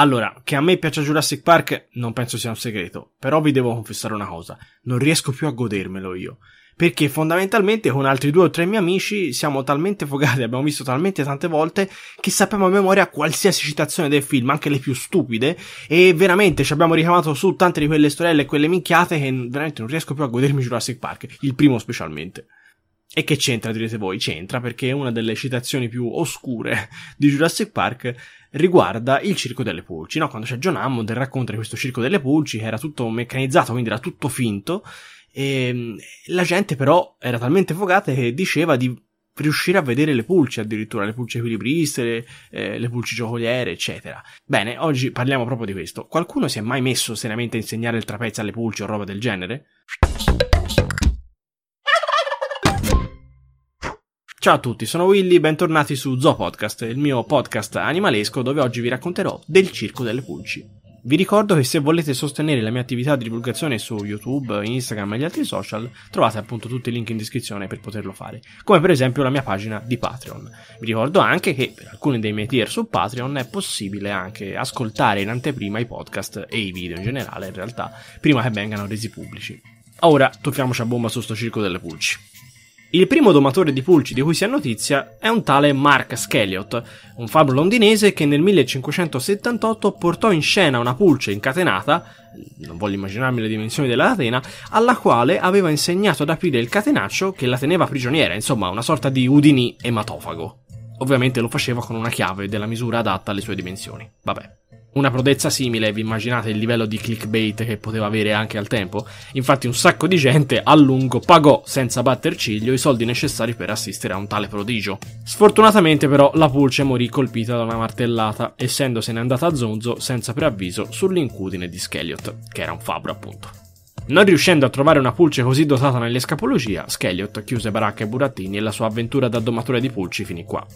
Allora, che a me piace Jurassic Park non penso sia un segreto, però vi devo confessare una cosa, non riesco più a godermelo io. Perché fondamentalmente con altri due o tre miei amici siamo talmente fogati, abbiamo visto talmente tante volte che sappiamo a memoria qualsiasi citazione del film, anche le più stupide, e veramente ci abbiamo ricamato su tante di quelle storielle e quelle minchiate che veramente non riesco più a godermi Jurassic Park, il primo specialmente. E che c'entra, direte voi? C'entra perché una delle citazioni più oscure di Jurassic Park riguarda il circo delle pulci, no? Quando c'è John Hammond racconta di questo circo delle pulci che era tutto meccanizzato, quindi era tutto finto, e la gente però era talmente fogata che diceva di riuscire a vedere le pulci, addirittura le pulci equilibriste, le, eh, le pulci giocoliere, eccetera. Bene, oggi parliamo proprio di questo. Qualcuno si è mai messo seriamente a insegnare il trapezzo alle pulci o roba del genere? Ciao a tutti, sono Willy, bentornati su Zoo Podcast, il mio podcast animalesco dove oggi vi racconterò del circo delle pulci. Vi ricordo che se volete sostenere la mia attività di divulgazione su YouTube, Instagram e gli altri social, trovate appunto tutti i link in descrizione per poterlo fare, come per esempio la mia pagina di Patreon. Vi ricordo anche che per alcuni dei miei tier su Patreon è possibile anche ascoltare in anteprima i podcast e i video in generale, in realtà, prima che vengano resi pubblici. Ora tuffiamoci a bomba su sto circo delle pulci. Il primo domatore di pulci di cui si ha notizia è un tale Mark Skelliot, un fabbro londinese che nel 1578 portò in scena una pulce incatenata, non voglio immaginarmi le dimensioni della catena, alla quale aveva insegnato ad aprire il catenaccio che la teneva prigioniera, insomma una sorta di udini ematofago. Ovviamente lo faceva con una chiave della misura adatta alle sue dimensioni. Vabbè. Una prodezza simile, vi immaginate il livello di clickbait che poteva avere anche al tempo? Infatti un sacco di gente a lungo pagò senza batter ciglio i soldi necessari per assistere a un tale prodigio. Sfortunatamente però la pulce morì colpita da una martellata, essendosene andata a zonzo senza preavviso sull'incudine di Skelliot, che era un fabbro appunto. Non riuscendo a trovare una pulce così dotata nell'escapologia, Skelliot chiuse baracca e burattini e la sua avventura da domatore di pulci finì qua.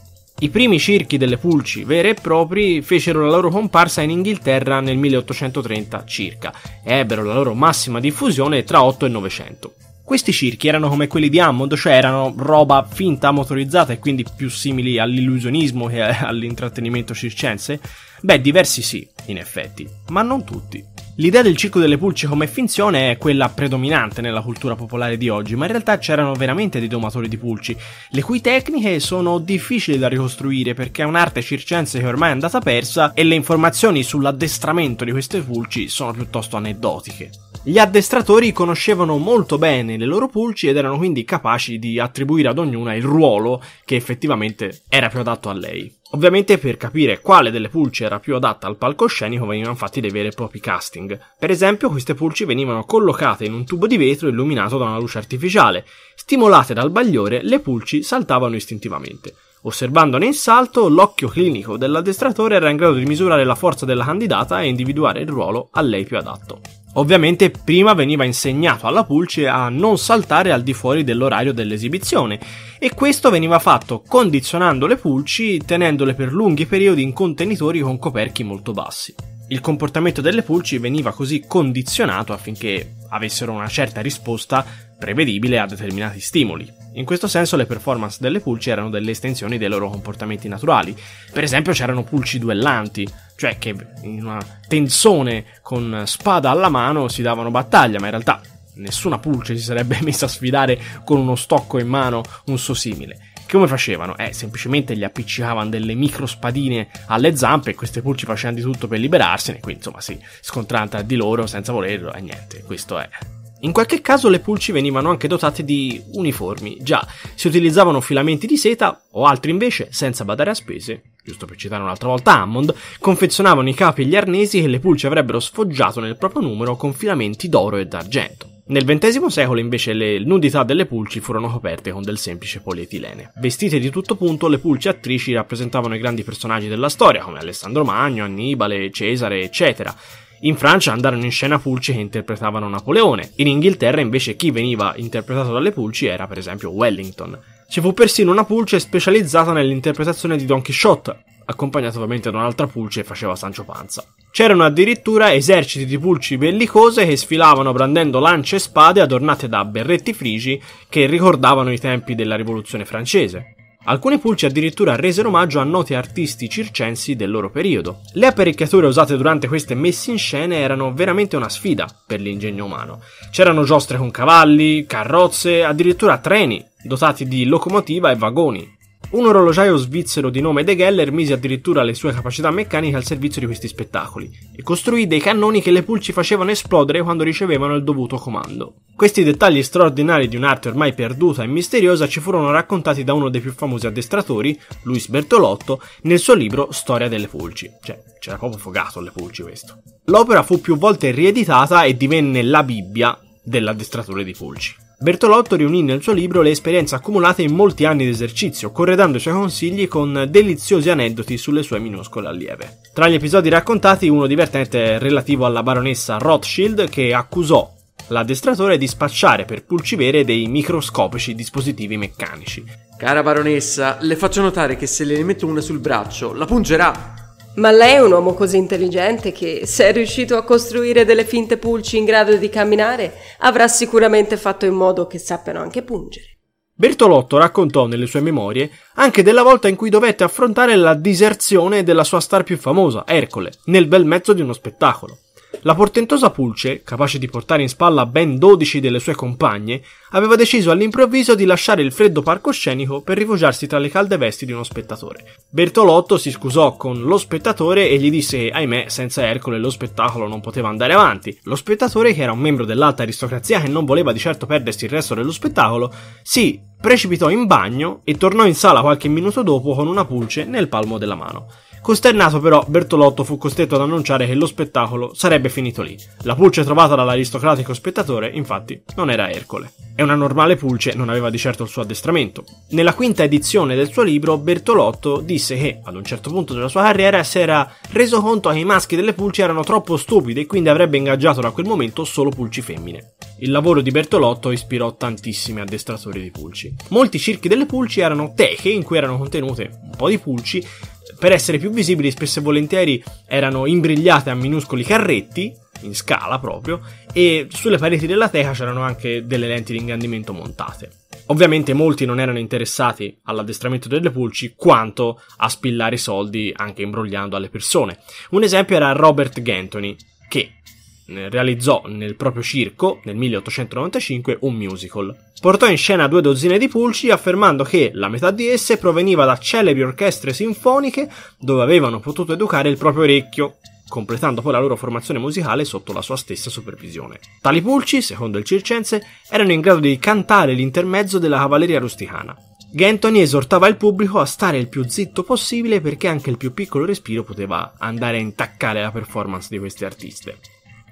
I primi circhi delle pulci vere e propri fecero la loro comparsa in Inghilterra nel 1830 circa e ebbero la loro massima diffusione tra 8 e 900. Questi circhi erano come quelli di Hammond, cioè erano roba finta motorizzata e quindi più simili all'illusionismo che all'intrattenimento circense? Beh, diversi sì, in effetti, ma non tutti. L'idea del circo delle pulci come finzione è quella predominante nella cultura popolare di oggi, ma in realtà c'erano veramente dei domatori di pulci, le cui tecniche sono difficili da ricostruire perché è un'arte circense che ormai è andata persa e le informazioni sull'addestramento di queste pulci sono piuttosto aneddotiche. Gli addestratori conoscevano molto bene le loro pulci ed erano quindi capaci di attribuire ad ognuna il ruolo che effettivamente era più adatto a lei. Ovviamente per capire quale delle pulci era più adatta al palcoscenico venivano fatti dei veri e propri casting. Per esempio queste pulci venivano collocate in un tubo di vetro illuminato da una luce artificiale. Stimolate dal bagliore, le pulci saltavano istintivamente. Osservandone in salto, l'occhio clinico dell'addestratore era in grado di misurare la forza della candidata e individuare il ruolo a lei più adatto. Ovviamente prima veniva insegnato alla pulce a non saltare al di fuori dell'orario dell'esibizione e questo veniva fatto condizionando le pulci tenendole per lunghi periodi in contenitori con coperchi molto bassi. Il comportamento delle pulci veniva così condizionato affinché avessero una certa risposta prevedibile a determinati stimoli. In questo senso le performance delle pulci erano delle estensioni dei loro comportamenti naturali. Per esempio c'erano pulci duellanti, cioè che in una tenzone con spada alla mano si davano battaglia, ma in realtà nessuna pulce si sarebbe messa a sfidare con uno stocco in mano un suo simile. Come facevano? Eh, semplicemente gli appiccicavano delle micro spadine alle zampe e queste pulci facevano di tutto per liberarsene, quindi insomma si scontravano tra di loro senza volerlo e niente, questo è. In qualche caso le pulci venivano anche dotate di uniformi, già si utilizzavano filamenti di seta o altri invece, senza badare a spese, giusto per citare un'altra volta Hammond, confezionavano i capi e gli arnesi che le pulci avrebbero sfoggiato nel proprio numero con filamenti d'oro e d'argento. Nel XX secolo invece le nudità delle pulci furono coperte con del semplice polietilene. Vestite di tutto punto, le pulci attrici rappresentavano i grandi personaggi della storia, come Alessandro Magno, Annibale, Cesare, eccetera. In Francia andarono in scena pulci che interpretavano Napoleone, in Inghilterra invece chi veniva interpretato dalle pulci era per esempio Wellington. Ci fu persino una pulce specializzata nell'interpretazione di Don Quixote, accompagnato ovviamente da un'altra pulce che faceva Sancio Panza. C'erano addirittura eserciti di pulci bellicose che sfilavano brandendo lance e spade adornate da berretti frigi che ricordavano i tempi della rivoluzione francese. Alcune pulci addirittura resero omaggio a noti artisti circensi del loro periodo. Le apparecchiature usate durante queste messe in scena erano veramente una sfida per l'ingegno umano. C'erano giostre con cavalli, carrozze, addirittura treni dotati di locomotiva e vagoni. Un orologiaio svizzero di nome De Geller mise addirittura le sue capacità meccaniche al servizio di questi spettacoli e costruì dei cannoni che le pulci facevano esplodere quando ricevevano il dovuto comando. Questi dettagli straordinari di un'arte ormai perduta e misteriosa ci furono raccontati da uno dei più famosi addestratori, Luis Bertolotto, nel suo libro Storia delle pulci. Cioè, c'era proprio fogato alle pulci questo. L'opera fu più volte rieditata e divenne la Bibbia dell'addestratore di pulci. Bertolotto riunì nel suo libro le esperienze accumulate in molti anni di esercizio, corredando i suoi consigli con deliziosi aneddoti sulle sue minuscole allieve. Tra gli episodi raccontati, uno divertente è relativo alla baronessa Rothschild che accusò l'addestratore di spacciare per pulcivere dei microscopici dispositivi meccanici. Cara baronessa, le faccio notare che se le metto una sul braccio, la pungerà. Ma lei è un uomo così intelligente che, se è riuscito a costruire delle finte pulci in grado di camminare, avrà sicuramente fatto in modo che sappiano anche pungere. Bertolotto raccontò nelle sue memorie anche della volta in cui dovette affrontare la diserzione della sua star più famosa, Ercole, nel bel mezzo di uno spettacolo. La portentosa Pulce, capace di portare in spalla ben 12 delle sue compagne, aveva deciso all'improvviso di lasciare il freddo palcoscenico per rifugiarsi tra le calde vesti di uno spettatore. Bertolotto si scusò con lo spettatore e gli disse che, ahimè, senza Ercole lo spettacolo non poteva andare avanti. Lo spettatore, che era un membro dell'alta aristocrazia che non voleva di certo perdersi il resto dello spettacolo, si precipitò in bagno e tornò in sala qualche minuto dopo con una pulce nel palmo della mano. Costernato però, Bertolotto fu costretto ad annunciare che lo spettacolo sarebbe finito lì. La pulce trovata dall'aristocratico spettatore, infatti, non era Ercole. E una normale pulce non aveva di certo il suo addestramento. Nella quinta edizione del suo libro, Bertolotto disse che, ad un certo punto della sua carriera, si era reso conto che i maschi delle pulci erano troppo stupidi e quindi avrebbe ingaggiato da quel momento solo pulci femmine. Il lavoro di Bertolotto ispirò tantissimi addestratori di pulci. Molti circhi delle pulci erano teche in cui erano contenute un po' di pulci per essere più visibili spesso e volentieri erano imbrigliate a minuscoli carretti, in scala proprio, e sulle pareti della teca c'erano anche delle lenti di ingrandimento montate. Ovviamente molti non erano interessati all'addestramento delle pulci quanto a spillare soldi anche imbrogliando alle persone. Un esempio era Robert Gantoni, che realizzò nel proprio circo, nel 1895, un musical. Portò in scena due dozzine di pulci affermando che la metà di esse proveniva da celebri orchestre sinfoniche dove avevano potuto educare il proprio orecchio, completando poi la loro formazione musicale sotto la sua stessa supervisione. Tali pulci, secondo il circense, erano in grado di cantare l'intermezzo della cavalleria rusticana. Gantoni esortava il pubblico a stare il più zitto possibile perché anche il più piccolo respiro poteva andare a intaccare la performance di queste artiste.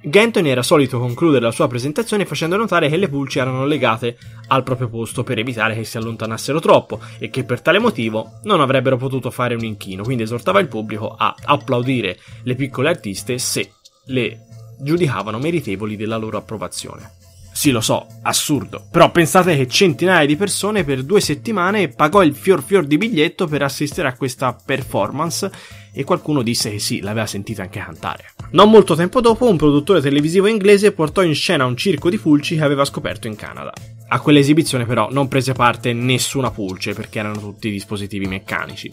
Gantoni era solito concludere la sua presentazione facendo notare che le pulci erano legate al proprio posto per evitare che si allontanassero troppo e che per tale motivo non avrebbero potuto fare un inchino, quindi esortava il pubblico a applaudire le piccole artiste se le giudicavano meritevoli della loro approvazione. Sì, lo so, assurdo. Però pensate che centinaia di persone per due settimane pagò il fior fior di biglietto per assistere a questa performance e qualcuno disse che sì, l'aveva sentita anche cantare. Non molto tempo dopo, un produttore televisivo inglese portò in scena un circo di pulci che aveva scoperto in Canada. A quell'esibizione però non prese parte nessuna pulce perché erano tutti dispositivi meccanici.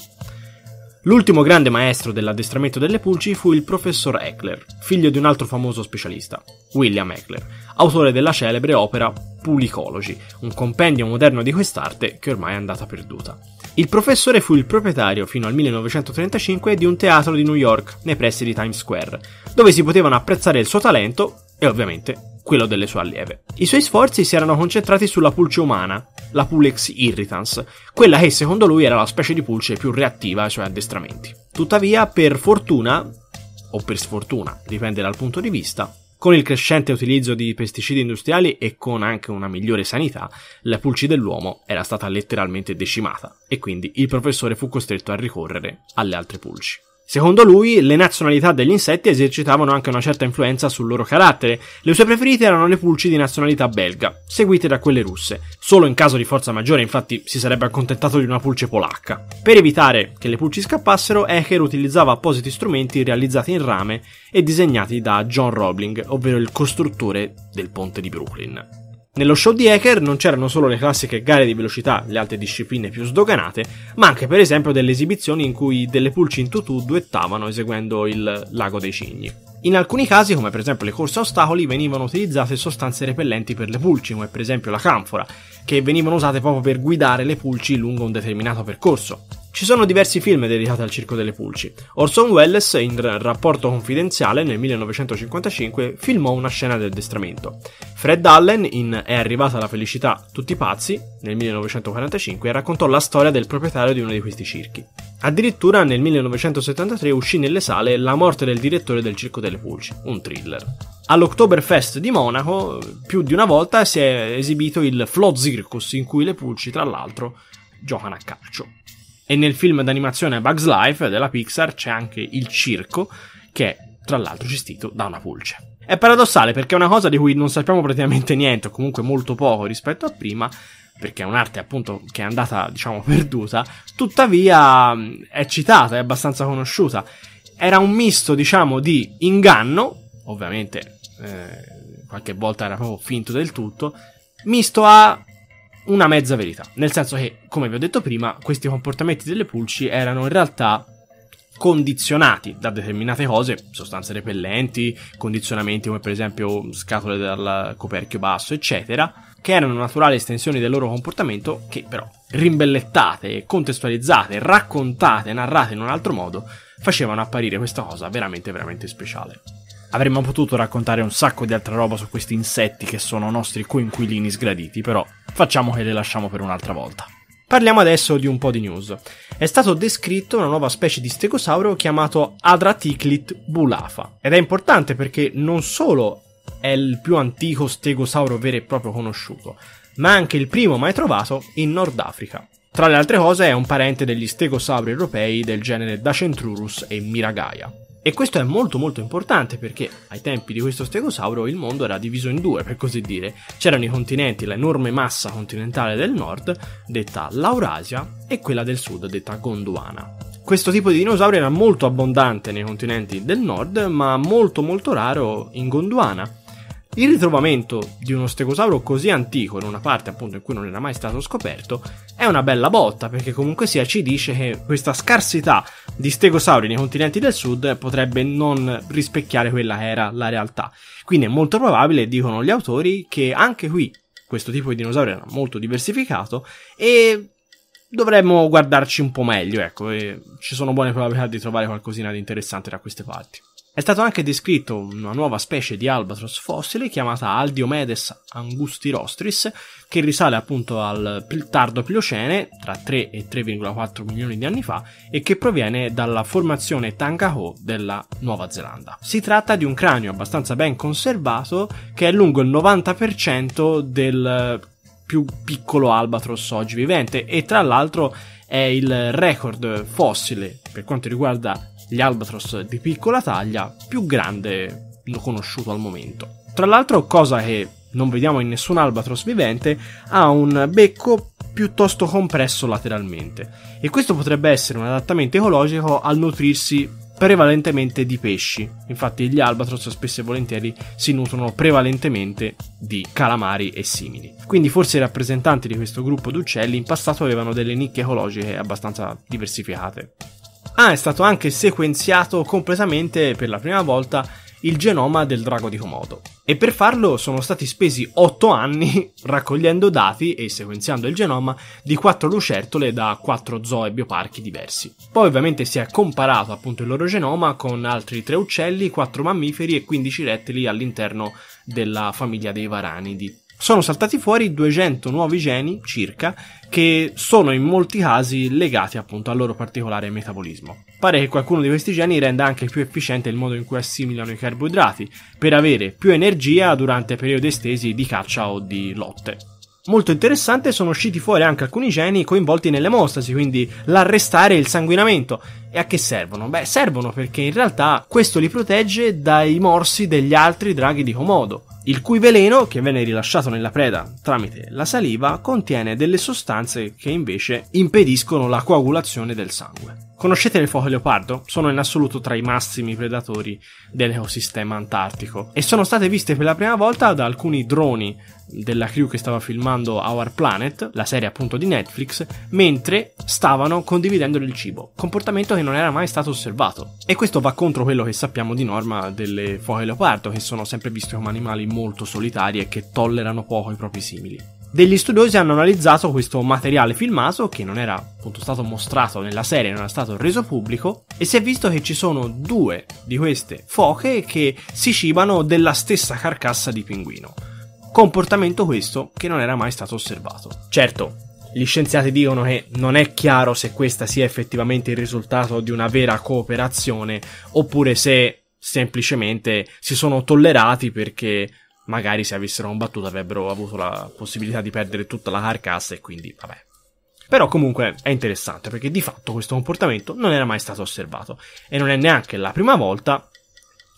L'ultimo grande maestro dell'addestramento delle pulci fu il professor Eckler, figlio di un altro famoso specialista, William Eckler, autore della celebre opera Pulicology, un compendio moderno di quest'arte che ormai è andata perduta. Il professore fu il proprietario fino al 1935 di un teatro di New York, nei pressi di Times Square, dove si potevano apprezzare il suo talento e ovviamente quello delle sue allieve. I suoi sforzi si erano concentrati sulla pulce umana, la Pulex irritans, quella che secondo lui era la specie di pulce più reattiva ai suoi addestramenti. Tuttavia, per fortuna, o per sfortuna, dipende dal punto di vista, con il crescente utilizzo di pesticidi industriali e con anche una migliore sanità, la pulce dell'uomo era stata letteralmente decimata e quindi il professore fu costretto a ricorrere alle altre pulci. Secondo lui, le nazionalità degli insetti esercitavano anche una certa influenza sul loro carattere. Le sue preferite erano le pulci di nazionalità belga, seguite da quelle russe. Solo in caso di forza maggiore, infatti, si sarebbe accontentato di una pulce polacca. Per evitare che le pulci scappassero, Echer utilizzava appositi strumenti realizzati in rame e disegnati da John Roebling, ovvero il costruttore del ponte di Brooklyn. Nello show di Hacker non c'erano solo le classiche gare di velocità, le altre discipline più sdoganate, ma anche per esempio delle esibizioni in cui delle pulci in tutù duettavano eseguendo il Lago dei Cigni. In alcuni casi, come per esempio le corse a ostacoli, venivano utilizzate sostanze repellenti per le pulci, come per esempio la canfora, che venivano usate proprio per guidare le pulci lungo un determinato percorso. Ci sono diversi film dedicati al circo delle pulci. Orson Welles, in rapporto confidenziale nel 1955, filmò una scena di addestramento. Fred Allen, in È arrivata la felicità, tutti pazzi, nel 1945, raccontò la storia del proprietario di uno di questi circhi. Addirittura nel 1973 uscì nelle sale La morte del direttore del circo delle pulci, un thriller. All'Oktoberfest di Monaco, più di una volta si è esibito il Flow Circus, in cui le pulci, tra l'altro, giocano a calcio. E nel film d'animazione Bugs Life della Pixar c'è anche il circo, che è tra l'altro gestito da una pulce. È paradossale perché è una cosa di cui non sappiamo praticamente niente, o comunque molto poco rispetto a prima, perché è un'arte appunto che è andata, diciamo, perduta, tuttavia è citata, è abbastanza conosciuta. Era un misto, diciamo, di inganno, ovviamente eh, qualche volta era proprio finto del tutto, misto a una mezza verità. Nel senso che, come vi ho detto prima, questi comportamenti delle pulci erano in realtà condizionati da determinate cose, sostanze repellenti, condizionamenti come per esempio scatole dal coperchio basso, eccetera, che erano naturali estensioni del loro comportamento, che però rimbellettate, contestualizzate, raccontate, narrate in un altro modo, facevano apparire questa cosa veramente, veramente speciale. Avremmo potuto raccontare un sacco di altra roba su questi insetti che sono nostri coinquilini sgraditi, però facciamo che le lasciamo per un'altra volta. Parliamo adesso di un po' di news. È stato descritto una nuova specie di stegosauro chiamato Adraticlit bulafa. Ed è importante perché non solo è il più antico stegosauro vero e proprio conosciuto, ma anche il primo mai trovato in Nord Africa. Tra le altre cose è un parente degli stegosauri europei del genere Dacentrurus e Miragaia. E questo è molto molto importante perché ai tempi di questo stegosauro il mondo era diviso in due, per così dire. C'erano i continenti, l'enorme massa continentale del nord, detta Laurasia, e quella del sud, detta Gondwana. Questo tipo di dinosauro era molto abbondante nei continenti del nord, ma molto molto raro in Gondwana. Il ritrovamento di uno stegosauro così antico in una parte appunto in cui non era mai stato scoperto è una bella botta perché comunque sia ci dice che questa scarsità di stegosauri nei continenti del sud potrebbe non rispecchiare quella che era la realtà. Quindi è molto probabile, dicono gli autori, che anche qui questo tipo di dinosauro era molto diversificato e dovremmo guardarci un po' meglio, ecco, ci sono buone probabilità di trovare qualcosina di interessante da queste parti. È stato anche descritto una nuova specie di albatros fossile chiamata Aldiomedes angustirostris, che risale appunto al tardo Pliocene, tra 3 e 3,4 milioni di anni fa, e che proviene dalla formazione Tangaho della Nuova Zelanda. Si tratta di un cranio abbastanza ben conservato che è lungo il 90% del più piccolo albatros oggi vivente e tra l'altro è il record fossile per quanto riguarda gli albatros di piccola taglia più grande conosciuto al momento. Tra l'altro, cosa che non vediamo in nessun albatros vivente, ha un becco piuttosto compresso lateralmente e questo potrebbe essere un adattamento ecologico al nutrirsi prevalentemente di pesci. Infatti gli albatros spesso e volentieri si nutrono prevalentemente di calamari e simili. Quindi forse i rappresentanti di questo gruppo di uccelli in passato avevano delle nicchie ecologiche abbastanza diversificate. Ah, è stato anche sequenziato completamente per la prima volta il genoma del drago di Komodo. E per farlo sono stati spesi 8 anni raccogliendo dati e sequenziando il genoma di 4 lucertole da 4 zoo e bioparchi diversi. Poi ovviamente si è comparato appunto il loro genoma con altri 3 uccelli, 4 mammiferi e 15 rettili all'interno della famiglia dei varanidi sono saltati fuori 200 nuovi geni circa che sono in molti casi legati appunto al loro particolare metabolismo. Pare che qualcuno di questi geni renda anche più efficiente il modo in cui assimilano i carboidrati per avere più energia durante periodi estesi di caccia o di lotte. Molto interessante sono usciti fuori anche alcuni geni coinvolti nell'emostasi, quindi l'arrestare il sanguinamento. E a che servono? Beh, servono perché in realtà questo li protegge dai morsi degli altri draghi di Komodo il cui veleno, che viene rilasciato nella preda tramite la saliva, contiene delle sostanze che invece impediscono la coagulazione del sangue. Conoscete le foche leopardo? Sono in assoluto tra i massimi predatori dell'ecosistema antartico e sono state viste per la prima volta da alcuni droni della crew che stava filmando Our Planet, la serie appunto di Netflix, mentre stavano condividendo il cibo, comportamento che non era mai stato osservato. E questo va contro quello che sappiamo di norma delle foche leopardo, che sono sempre viste come animali molto solitari e che tollerano poco i propri simili. Degli studiosi hanno analizzato questo materiale filmato che non era appunto stato mostrato nella serie, non era stato reso pubblico e si è visto che ci sono due di queste foche che si cibano della stessa carcassa di pinguino. Comportamento questo che non era mai stato osservato. Certo, gli scienziati dicono che non è chiaro se questa sia effettivamente il risultato di una vera cooperazione oppure se semplicemente si sono tollerati perché magari se avessero combattuto avrebbero avuto la possibilità di perdere tutta la carcassa e quindi vabbè. Però comunque è interessante perché di fatto questo comportamento non era mai stato osservato e non è neanche la prima volta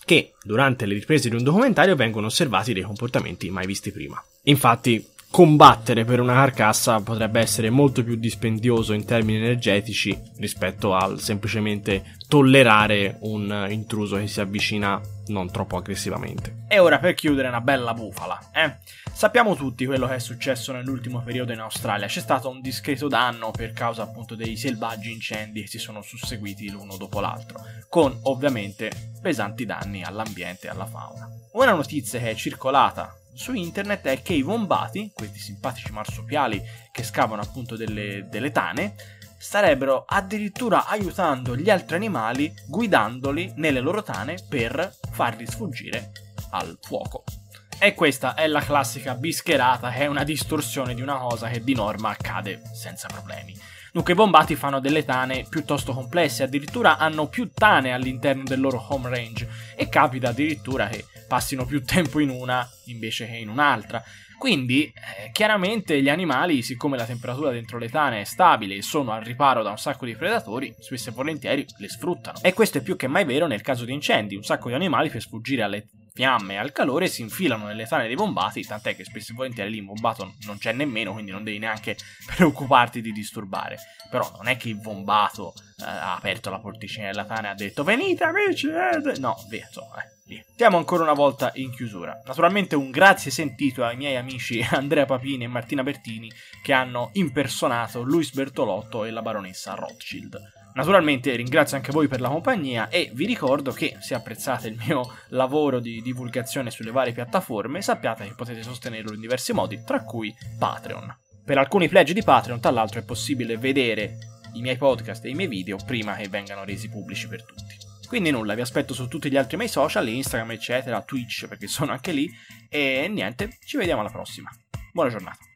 che durante le riprese di un documentario vengono osservati dei comportamenti mai visti prima. Infatti combattere per una carcassa potrebbe essere molto più dispendioso in termini energetici rispetto al semplicemente tollerare un intruso che si avvicina non troppo aggressivamente. E ora per chiudere una bella bufala, eh? Sappiamo tutti quello che è successo nell'ultimo periodo in Australia, c'è stato un discreto danno per causa appunto dei selvaggi incendi che si sono susseguiti l'uno dopo l'altro, con ovviamente pesanti danni all'ambiente e alla fauna. Una notizia che è circolata su internet è che i vombati, questi simpatici marsupiali che scavano appunto delle, delle tane, starebbero addirittura aiutando gli altri animali guidandoli nelle loro tane per farli sfuggire al fuoco. E questa è la classica bischerata che è una distorsione di una cosa che di norma accade senza problemi. Dunque i bombati fanno delle tane piuttosto complesse, addirittura hanno più tane all'interno del loro home range e capita addirittura che passino più tempo in una invece che in un'altra. Quindi, eh, chiaramente gli animali, siccome la temperatura dentro le tane è stabile e sono al riparo da un sacco di predatori, spesso e volentieri le sfruttano. E questo è più che mai vero nel caso di incendi. Un sacco di animali per sfuggire alle fiamme al calore si infilano nelle tane dei bombati, tant'è che spesso e volentieri lì in bombato non c'è nemmeno, quindi non devi neanche preoccuparti di disturbare. Però non è che il bombato eh, ha aperto la porticina della tana e ha detto venite amici, eh. no, via, insomma, eh. Siamo ancora una volta in chiusura. Naturalmente un grazie sentito ai miei amici Andrea Papini e Martina Bertini che hanno impersonato Luis Bertolotto e la baronessa Rothschild. Naturalmente ringrazio anche voi per la compagnia e vi ricordo che se apprezzate il mio lavoro di divulgazione sulle varie piattaforme sappiate che potete sostenerlo in diversi modi, tra cui Patreon. Per alcuni pledge di Patreon, tra l'altro, è possibile vedere i miei podcast e i miei video prima che vengano resi pubblici per tutti. Quindi nulla, vi aspetto su tutti gli altri miei social, Instagram, eccetera, Twitch, perché sono anche lì. E niente, ci vediamo alla prossima. Buona giornata.